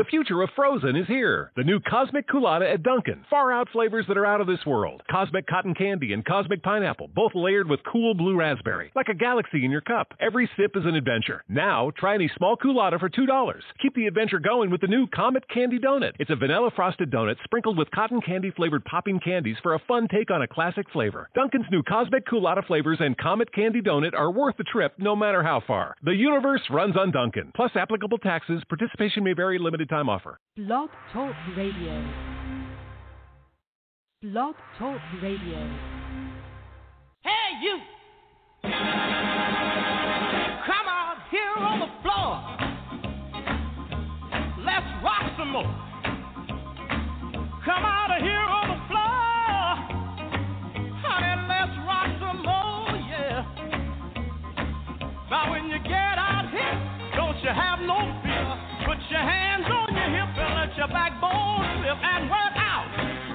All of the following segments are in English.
The future of frozen is here. The new Cosmic Coolatta at Dunkin'. Far out flavors that are out of this world. Cosmic cotton candy and cosmic pineapple, both layered with cool blue raspberry. Like a galaxy in your cup. Every sip is an adventure. Now, try any small Coolatta for $2. Keep the adventure going with the new Comet Candy Donut. It's a vanilla frosted donut sprinkled with cotton candy flavored popping candies for a fun take on a classic flavor. Dunkin's new Cosmic Coolatta flavors and Comet Candy Donut are worth the trip no matter how far. The universe runs on Dunkin'. Plus applicable taxes. Participation may vary. Limited time offer. Blog Talk Radio. Blog Talk Radio. Hey, you! Come out here on the floor. Let's rock some more. Come out of here on the floor. Honey, let's rock some more, yeah. Now, when you get out here, don't you have no fear. Put your hands on your hip and let your backbone slip and work out.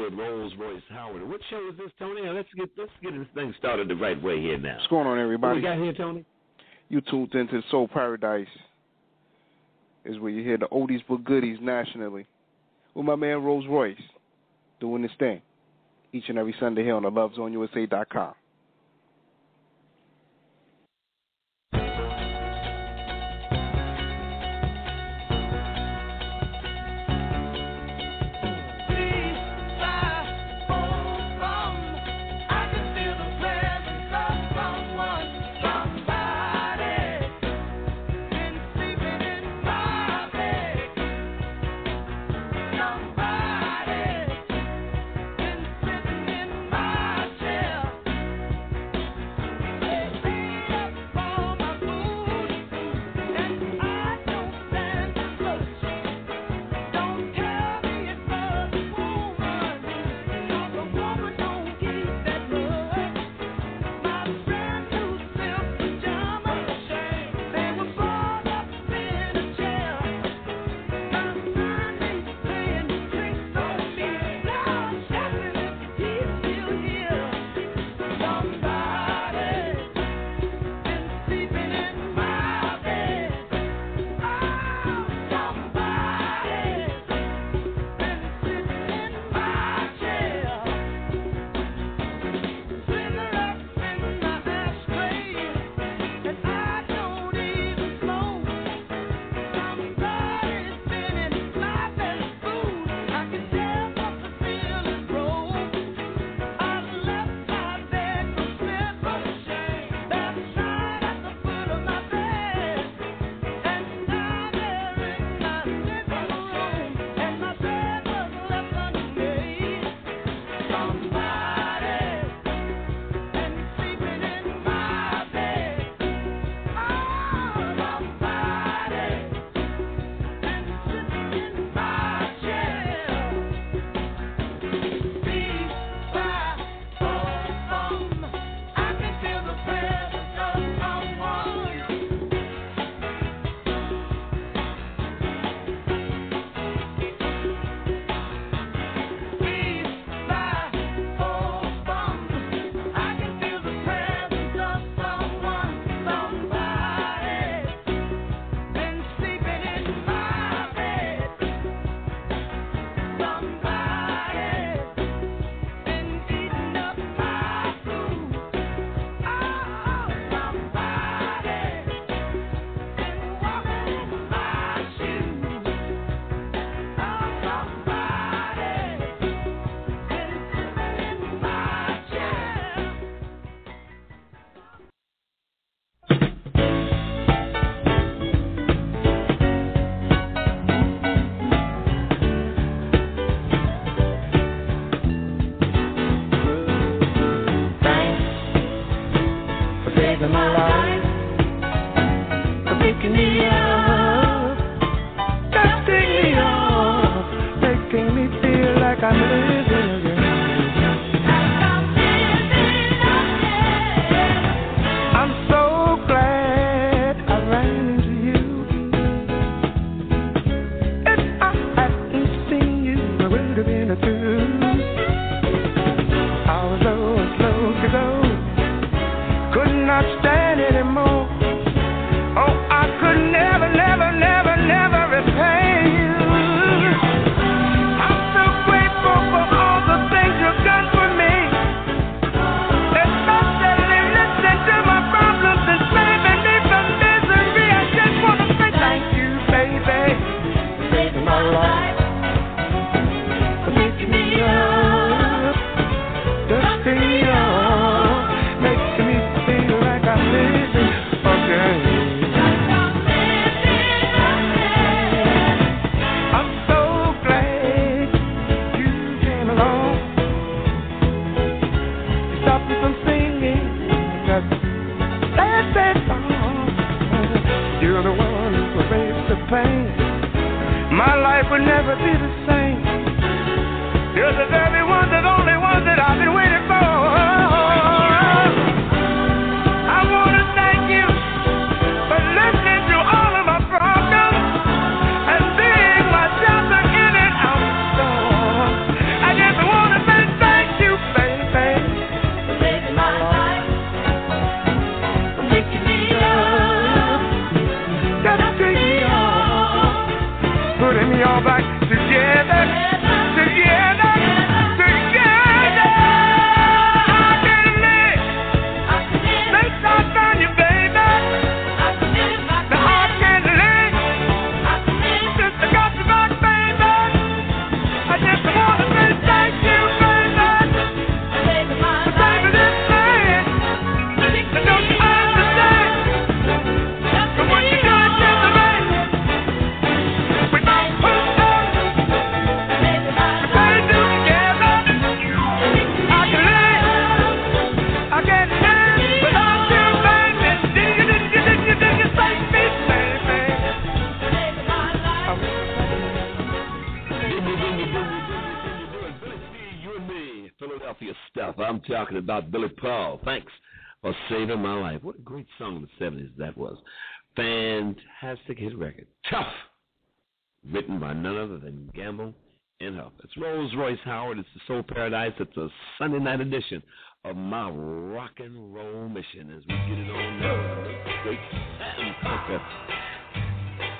With Rolls Royce Howard. What show is this, Tony? Let's get let's get this thing started the right way here now. What's going on, What everybody? we got here, Tony? You tuned into Soul Paradise. Is where you hear the oldies but goodies nationally. With my man Rolls Royce doing this thing each and every Sunday here on the LoveZoneUSA.com. can eat. About Billy Paul. Thanks for saving my life. What a great song in the 70s that was. Fantastic hit record. Tough. Written by none other than Gamble and Huff. It's Rolls Royce Howard. It's the Soul Paradise. It's a Sunday night edition of my rock and roll mission as we get it on now. Great Sam Cooke.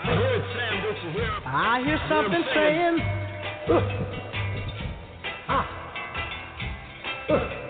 I heard Sam, don't you hear him? I hear something saying. Ah. Uh. Uh. Ah. Uh.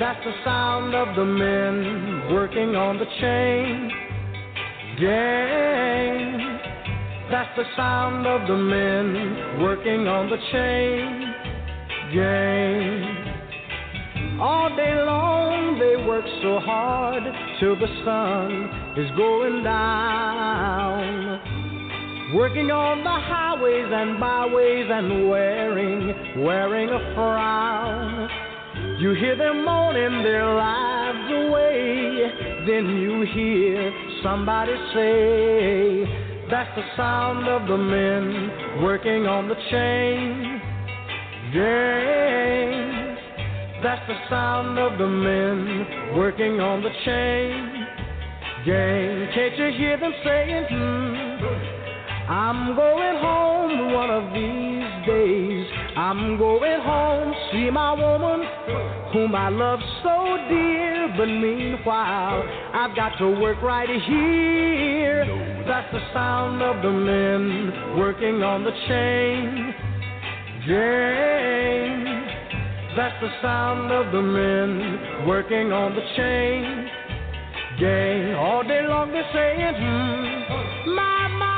That's the sound of the men working on the chain gang. That's the sound of the men working on the chain gang. All day long they work so hard till the sun is going down. Working on the highways and byways and wearing, wearing a frown. You hear them moaning their lives away. Then you hear somebody say, That's the sound of the men working on the chain gang. That's the sound of the men working on the chain gang. Can't you hear them saying, hmm, I'm going home one of these days. I'm going home, see my woman whom I love so dear. But meanwhile, I've got to work right here. That's the sound of the men working on the chain gang. That's the sound of the men working on the chain gang. All day long they're saying, hmm, my, my,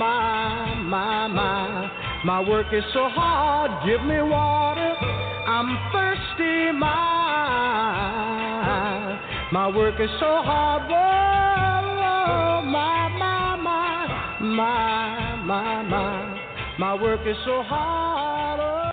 my, my, my, my. Work is so hard, give me water. I'm thirsty, my. My work is so hard, whoa, my, my, my, my, my, my. My work is so hard. Oh,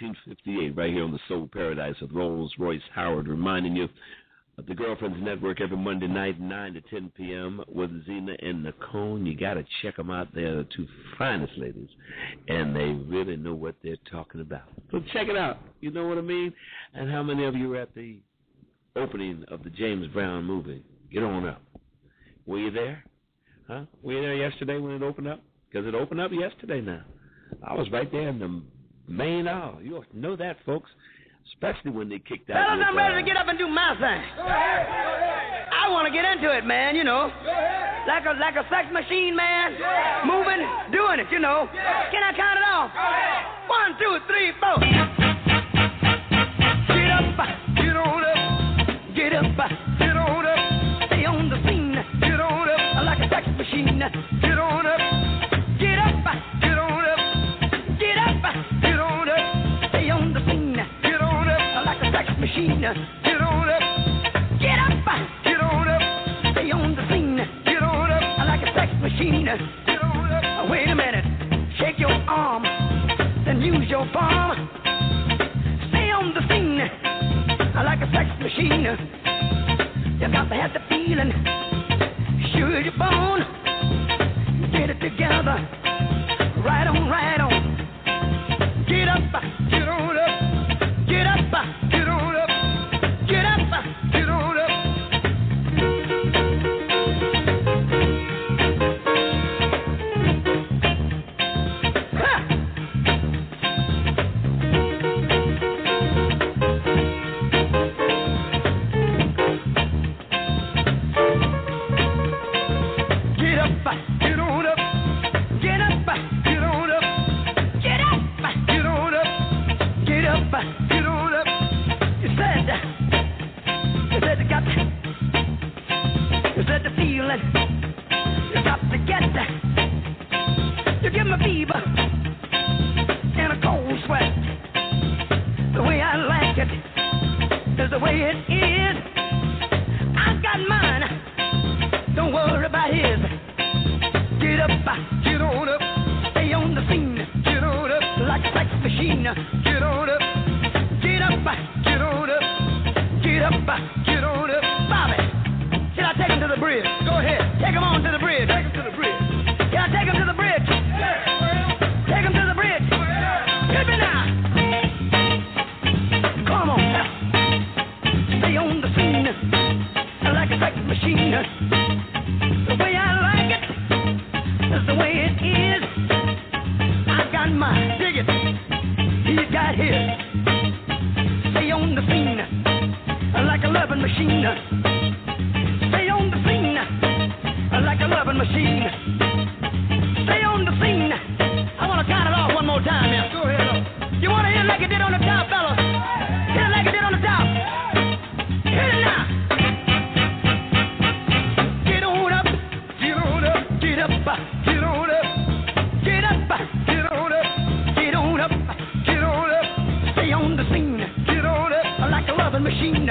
1958, right here on the Soul Paradise with Rolls Royce Howard, reminding you of the Girlfriends Network every Monday night, 9 to 10 p.m. with Zena and Nicole. You got to check them out. They're the two finest ladies, and they really know what they're talking about. So check it out. You know what I mean? And how many of you were at the opening of the James Brown movie? Get on up. Were you there? Huh? Were you there yesterday when it opened up? Because it opened up yesterday now. I was right there in the main aisle. Oh, you ought to know that, folks. Especially when they kicked out. Fellas, I'm ready to get up and do my thing. I want to get into it, man, you know. Like a like a sex machine, man. Moving, doing it, you know. Can I count it off? One, two, three, four. Get up, get on up. Get up, get on up. Stay on the scene. Get on up. Like a sex machine. Get on up. Get up, machine. Get on up. Get up, get on up. Stay on the scene. Get on up. I like a sex machine. Get on up. Wait a minute. Shake your arm. Then use your palm. Stay on the scene. I like a sex machine. You got to have the feeling. Sure your bone. Get it together. Right on, right on. Get up, get on up. Get up,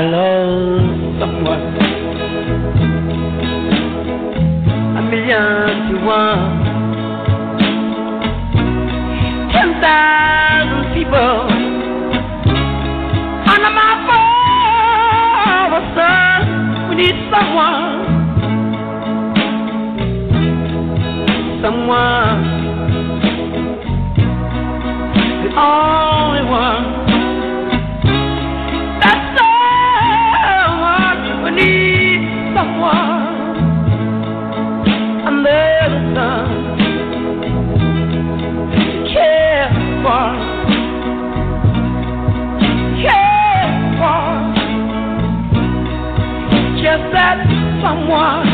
I love someone. A million to one. Ten thousand people under my father's sun. We need someone. Someone. Someone.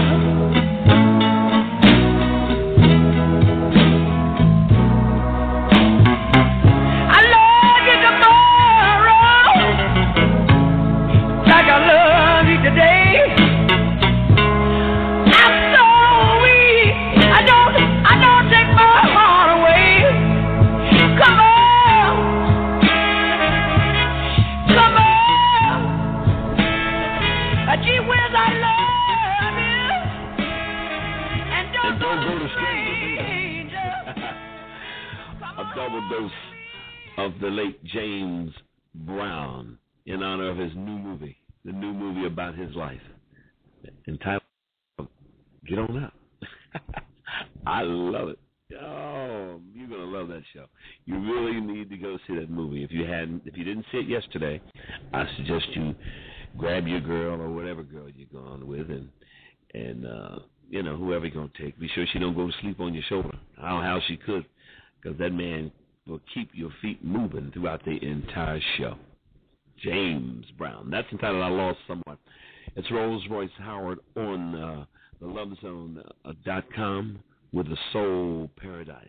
The late James Brown in honor of his new movie, the new movie about his life, entitled "Get On Up." I love it. Oh, you're gonna love that show. You really need to go see that movie. If you hadn't, if you didn't see it yesterday, I suggest you grab your girl or whatever girl you're going with, and and uh, you know whoever you're gonna take. Be sure she don't go to sleep on your shoulder. I don't know how she could, because that man will keep your feet moving throughout the entire show. James Brown. That's entitled "I Lost Someone." It's Rolls Royce Howard on uh, the LoveZone uh, with the Soul Paradise.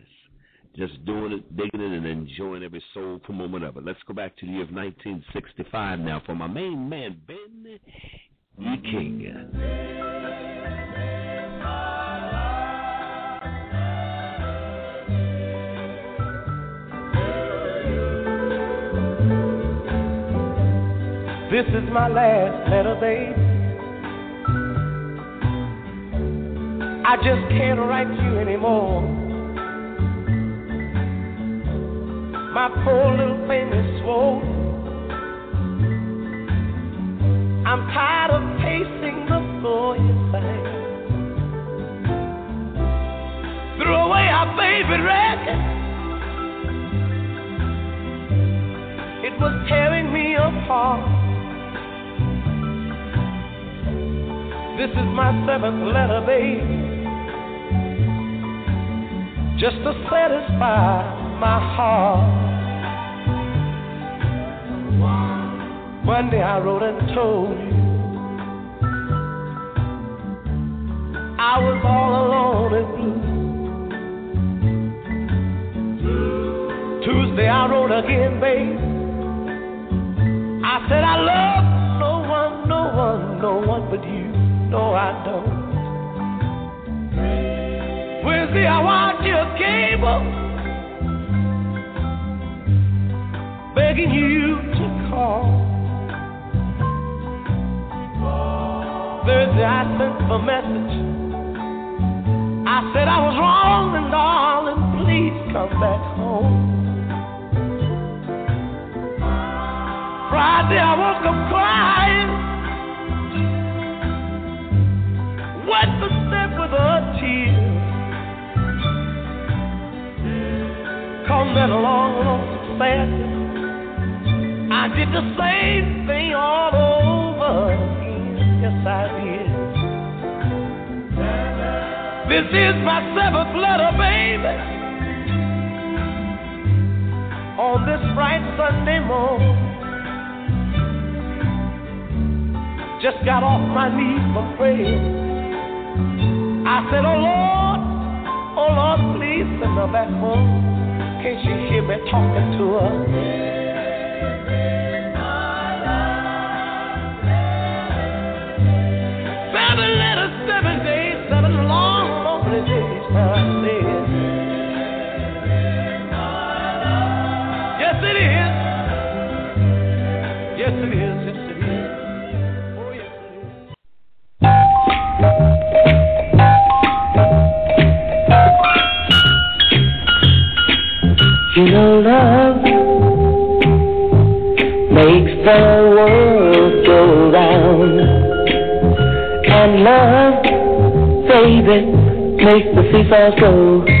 Just doing it, digging it, and enjoying every soulful moment of it. Let's go back to the year of 1965 now for my main man, Ben E. King. This is my last letter, babe. I just can't write you anymore. My poor little thing is swollen. I'm tired of pacing the floor, you say. Threw away our favorite record. It was tearing me apart. This is my seventh letter, babe. Just to satisfy my heart. One day I wrote and told you I was all alone and blue. Tuesday I wrote again, babe. I said I love no one, no one, no one but you know I don't. Well, see, I want your cable, begging you to call. Thursday, I sent a message. I said I was wrong, and darling, please come back That long, long sadness. I did the same thing all over again. Yes, I did. This is my seventh letter, baby. On this bright Sunday morning. Just got off my knees for prayer. I said, Oh Lord, oh Lord, please send her back home. Can't you hear me talking to her? You know love makes the world go round, and love, baby, makes the seesaw go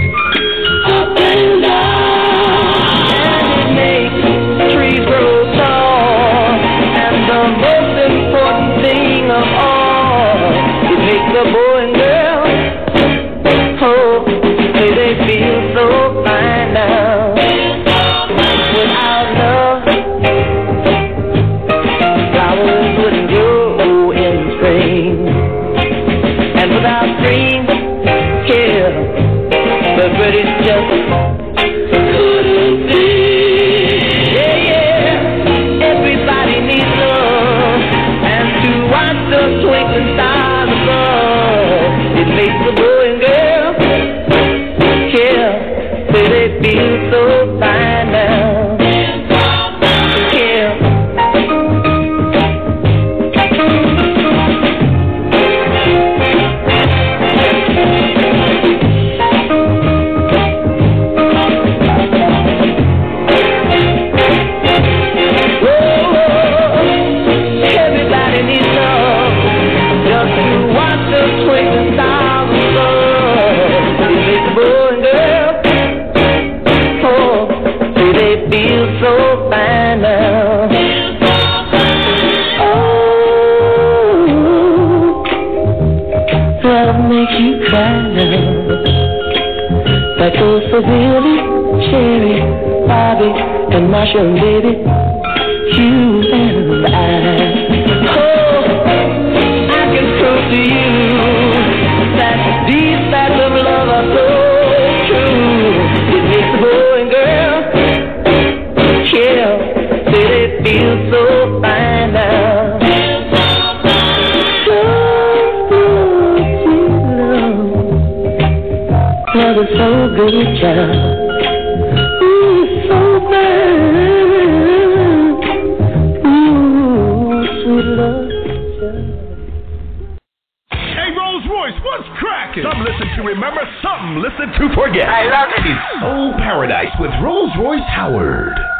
remember, some listen to remember, something to forget. I love it. It's Paradise with Rolls Royce Howard.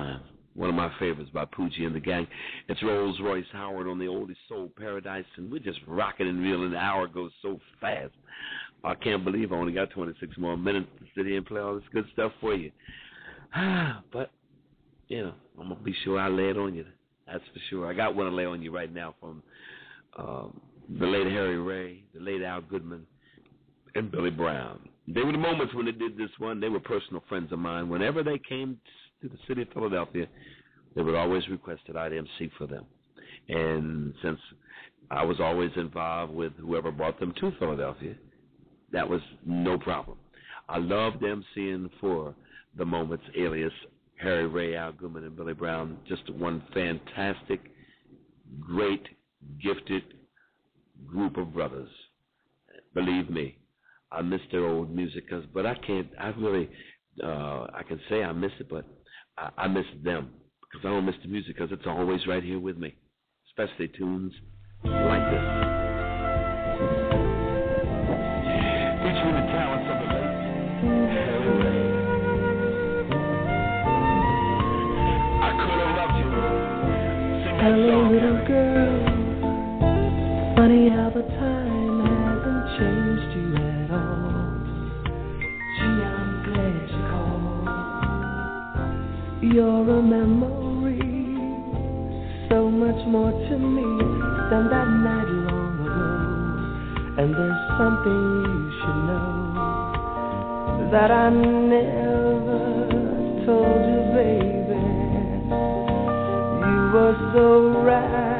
Time, one of my favorites by Poochie and the gang. It's Rolls Royce Howard on the oldie soul paradise, and we're just rocking and reeling. The hour goes so fast. I can't believe I only got 26 more minutes to sit here and play all this good stuff for you. but, you know, I'm going to be sure I lay it on you. That's for sure. I got one to lay on you right now from um, the late Harry Ray, the late Al Goodman, and Billy Brown. They were the moments when they did this one. They were personal friends of mine. Whenever they came to the city of Philadelphia, they would always request that I'd for them. And since I was always involved with whoever brought them to Philadelphia, that was no problem. I loved MCing for the moments alias Harry Ray, Al Goodman, and Billy Brown. Just one fantastic, great, gifted group of brothers. Believe me, I miss their old music, 'cause- but I can't. I really, uh, I can say I miss it, but I, I miss them because I don't miss the music because it's always right here with me, especially tunes like this. You're a memory, so much more to me than that night long ago. And there's something you should know that I never told you, baby. You were so right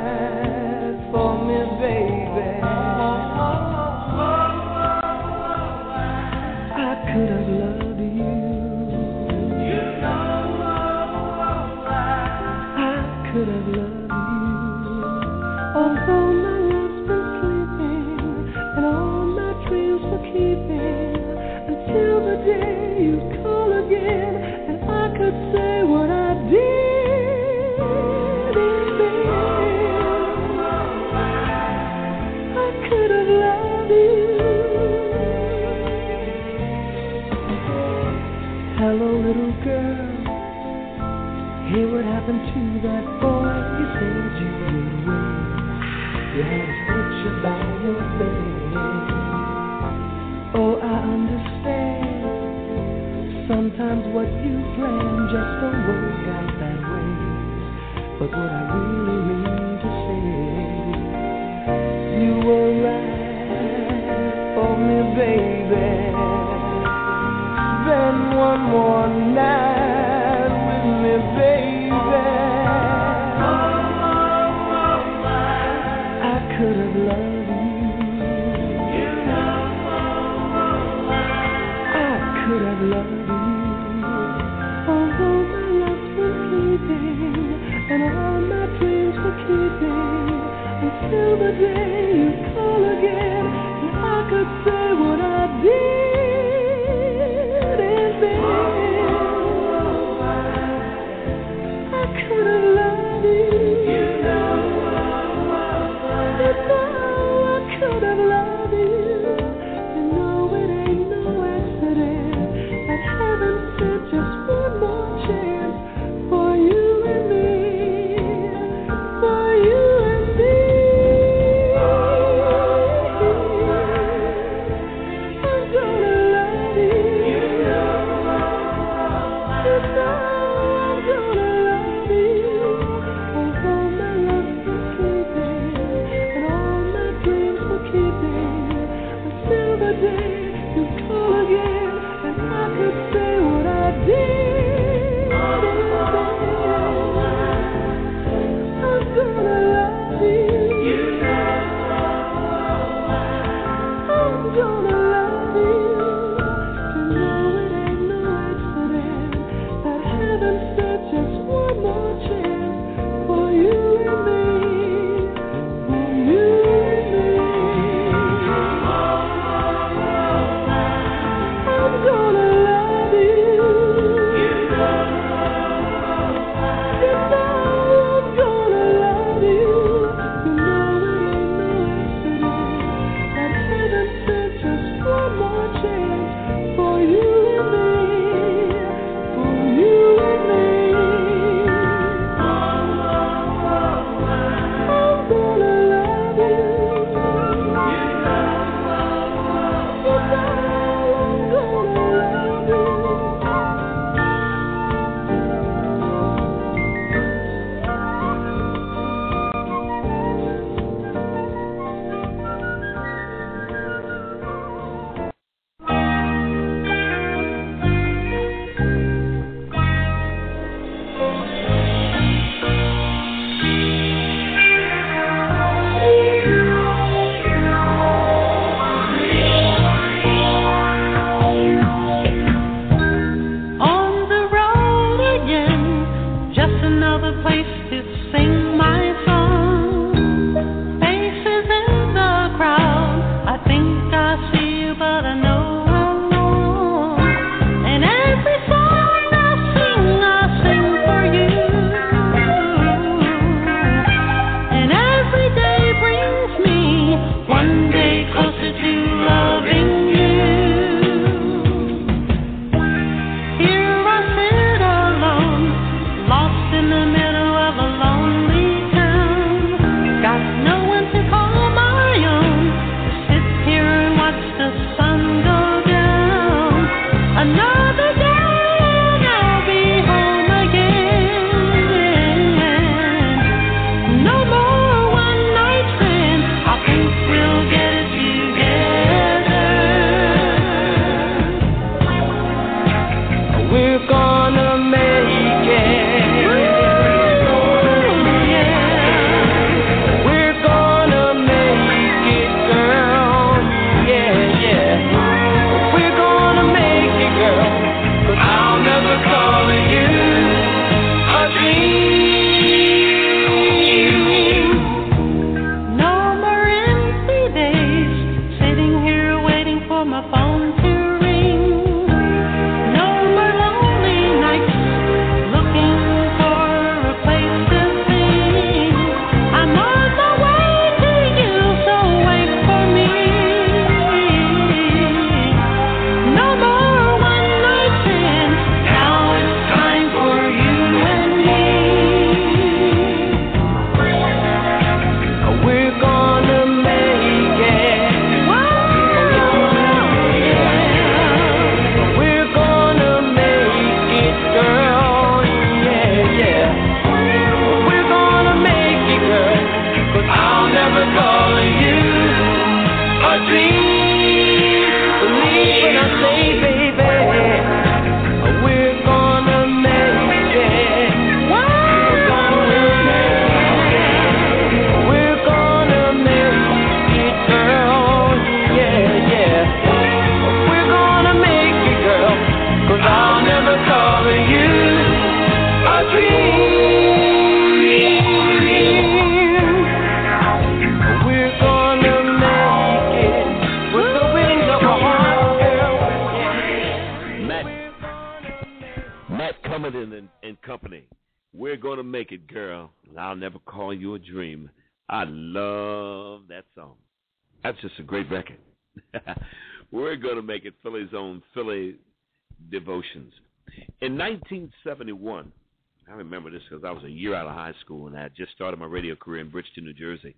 year out of high school and I had just started my radio career in Bridgeton, New Jersey,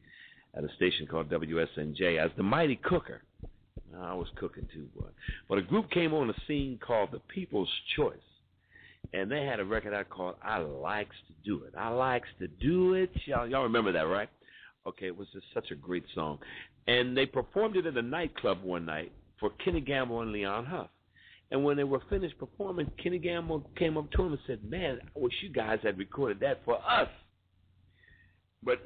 at a station called WSNJ as the Mighty Cooker. I was cooking too, boy. But a group came on the scene called the People's Choice. And they had a record out called I Likes to Do It. I Likes to Do It. Y'all, y'all remember that, right? Okay, it was just such a great song. And they performed it in a nightclub one night for Kenny Gamble and Leon Huff. And when they were finished performing, Kenny Gamble came up to him and said, Man, I wish you guys had recorded that for us. But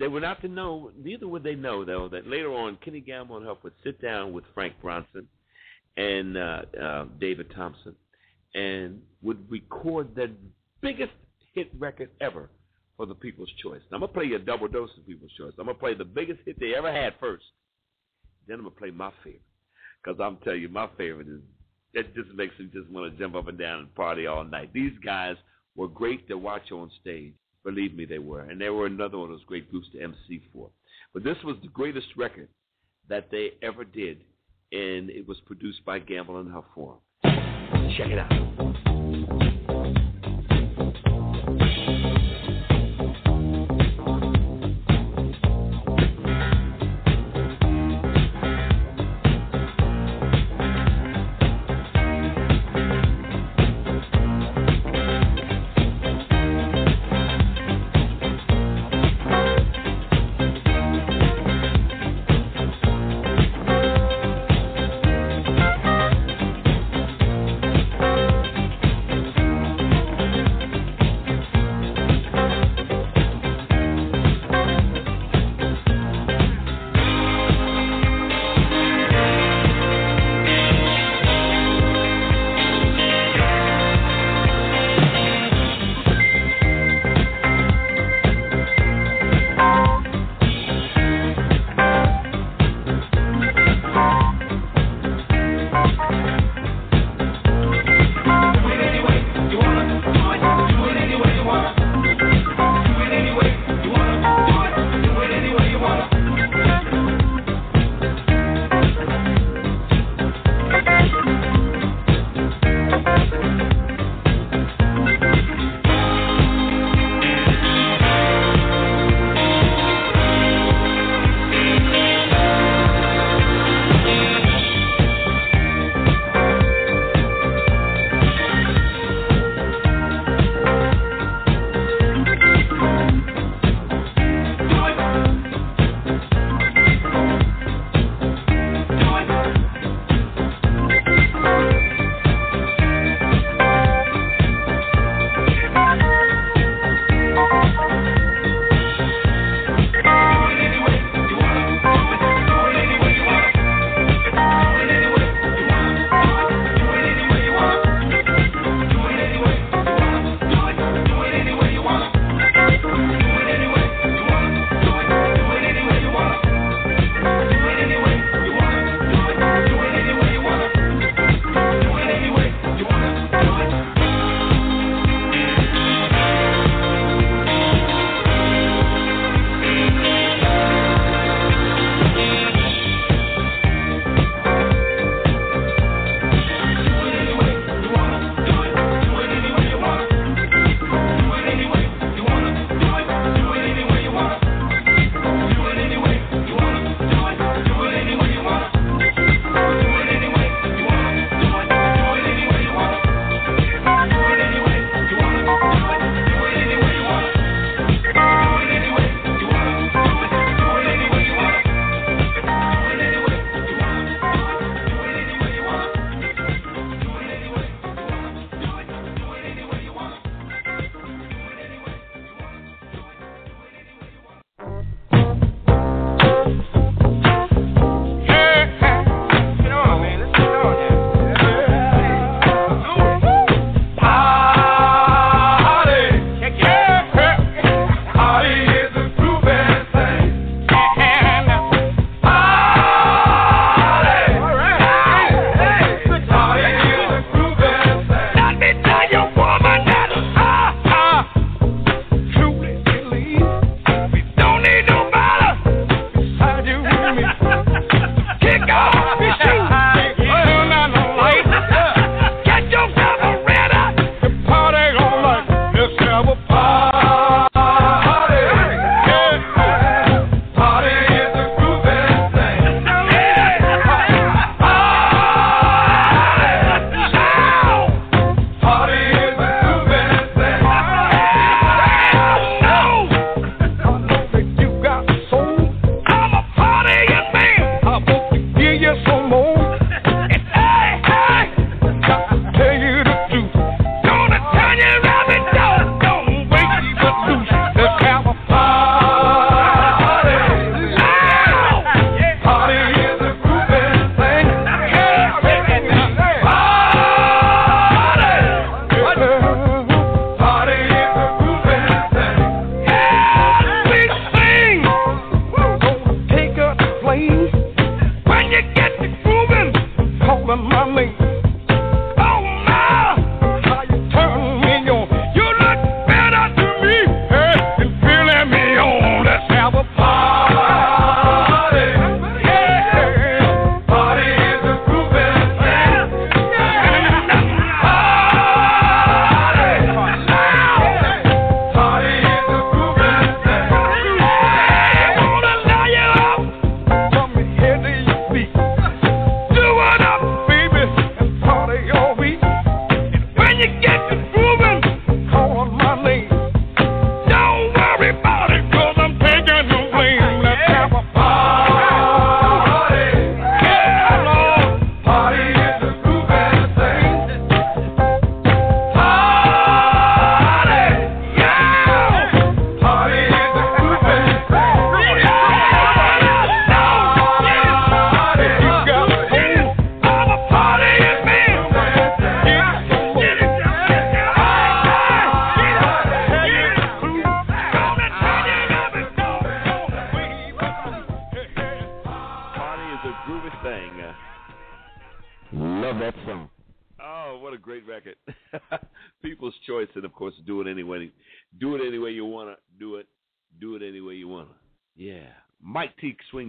they were not to know, neither would they know, though, that later on Kenny Gamble and Huff would sit down with Frank Brunson and uh, uh, David Thompson and would record the biggest hit record ever for the People's Choice. Now, I'm going to play you a double dose of People's Choice. I'm going to play the biggest hit they ever had first. Then I'm going to play my favorite. Because I'm telling you, my favorite is that just makes me just want to jump up and down and party all night. These guys were great to watch on stage. Believe me, they were. And they were another one of those great groups to MC for. But this was the greatest record that they ever did, and it was produced by Gamble and Huff Check it out.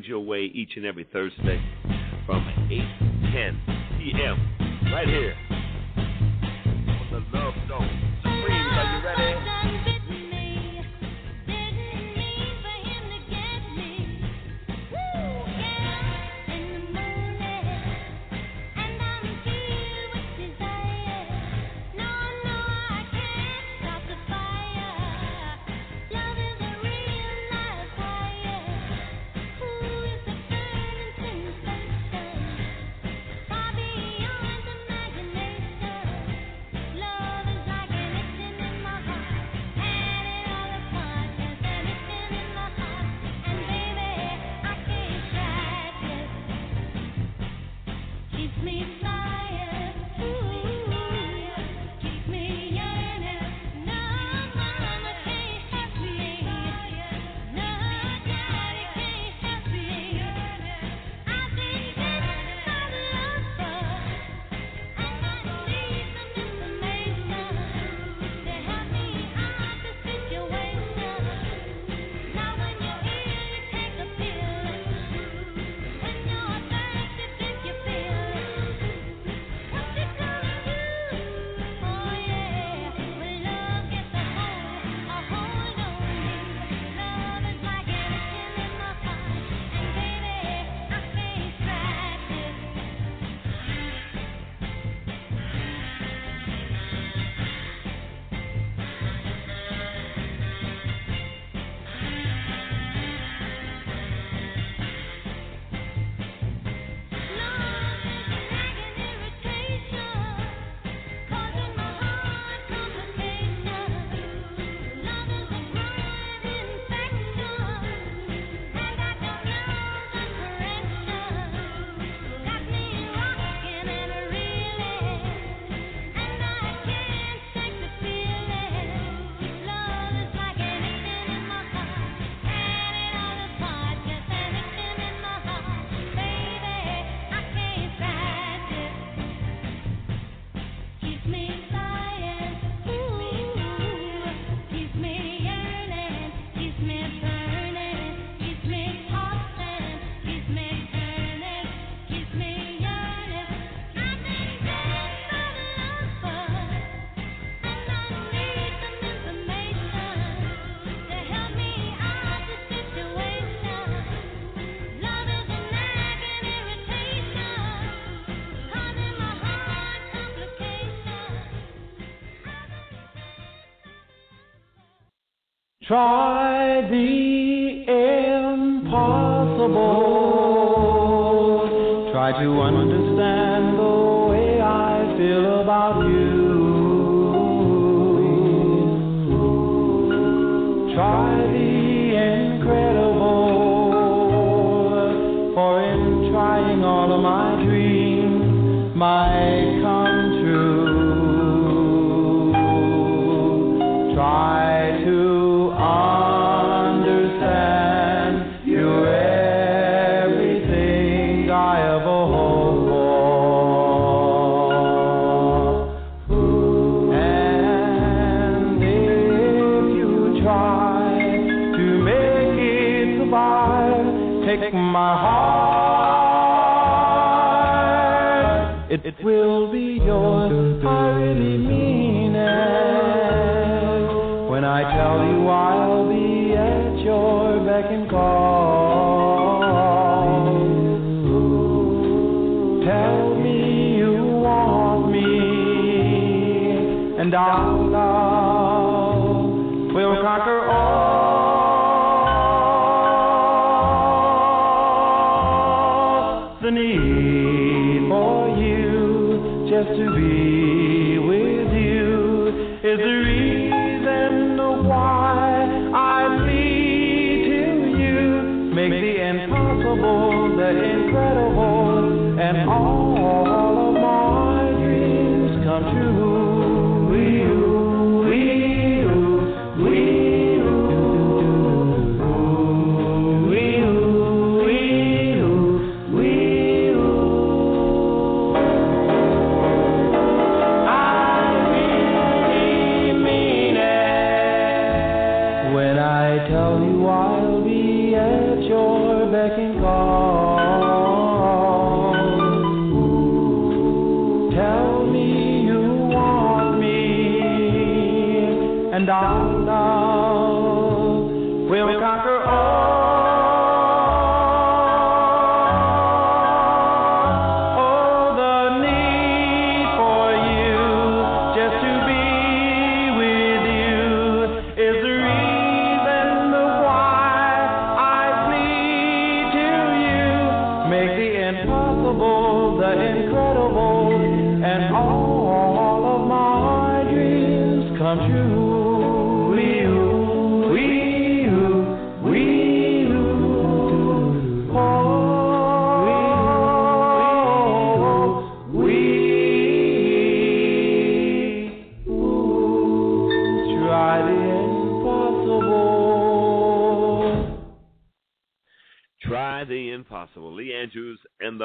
your way each and every Thursday. Try the impossible. Try to understand. and our love will conquer all. the need for you just to be with you is the reason why I plead to you. Make the impossible the incredible and all.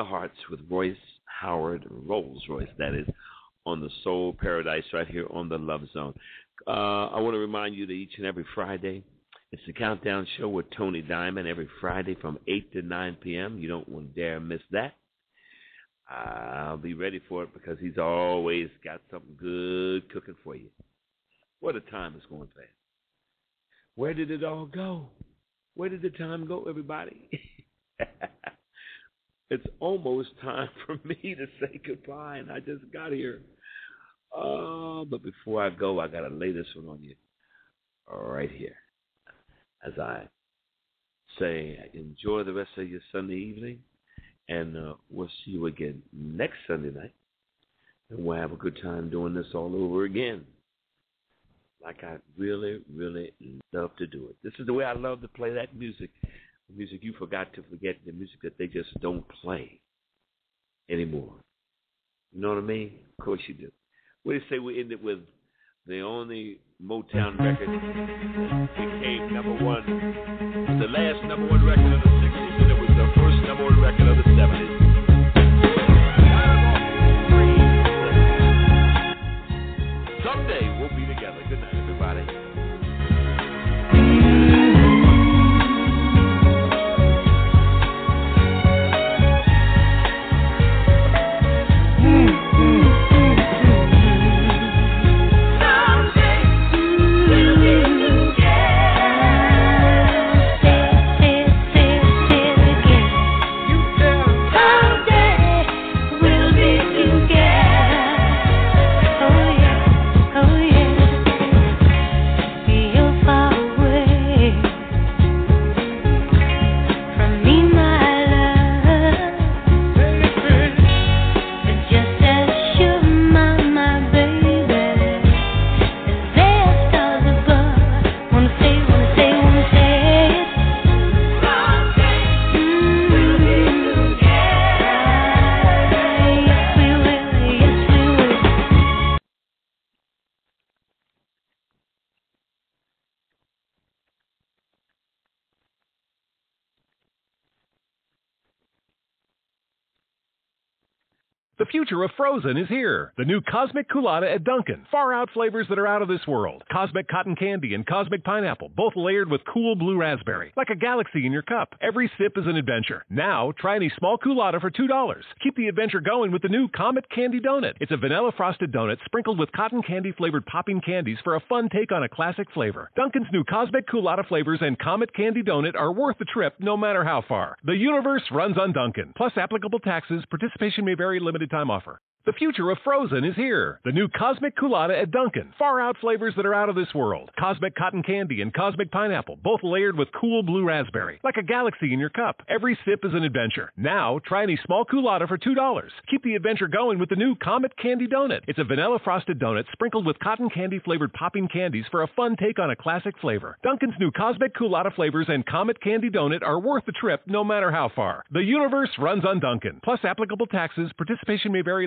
Hearts with Royce Howard, Rolls Royce, that is, on the Soul Paradise right here on the Love Zone. Uh, I want to remind you that each and every Friday, it's the Countdown Show with Tony Diamond every Friday from 8 to 9 p.m. You don't want to dare miss that. I'll be ready for it because he's always got something good cooking for you. What a time is going fast. Where did it all go? Where did the time go, everybody? it's almost time for me to say goodbye, and I just got here. Oh, but before I go, I got to lay this one on you right here. As I say, enjoy the rest of your Sunday evening, and uh, we'll see you again next Sunday night, and we'll have a good time doing this all over again like I really, really love to do it. This is the way I love to play that music. Music you forgot to forget, the music that they just don't play anymore. You know what I mean? Of course you do. What do say we end it with the only Motown record that became number one? The last number one record of the 60s, and it was the first number one record of the 70s. The future of frozen is here. The new Cosmic Coolatta at Dunkin'. Far out flavors that are out of this world. Cosmic Cotton Candy and Cosmic Pineapple, both layered with cool blue raspberry. Like a galaxy in your cup. Every sip is an adventure. Now, try any small coolatta for $2. Keep the adventure going with the new Comet Candy Donut. It's a vanilla frosted donut sprinkled with cotton candy flavored popping candies for a fun take on a classic flavor. Dunkin's new Cosmic Coolatta flavors and Comet Candy Donut are worth the trip no matter how far. The universe runs on Dunkin'. Plus applicable taxes. Participation may vary. Limited time offer. The future of frozen is here. The new Cosmic Coolatta at Dunkin'. Far out flavors that are out of this world. Cosmic Cotton Candy and Cosmic Pineapple, both layered with cool blue raspberry. Like a galaxy in your cup. Every sip is an adventure. Now, try any small coolatta for $2. Keep the adventure going with the new Comet Candy Donut. It's a vanilla frosted donut sprinkled with cotton candy flavored popping candies for a fun take on a classic flavor. Dunkin's new Cosmic Coolatta flavors and Comet Candy Donut are worth the trip no matter how far. The universe runs on Dunkin'. Plus applicable taxes. Participation may vary.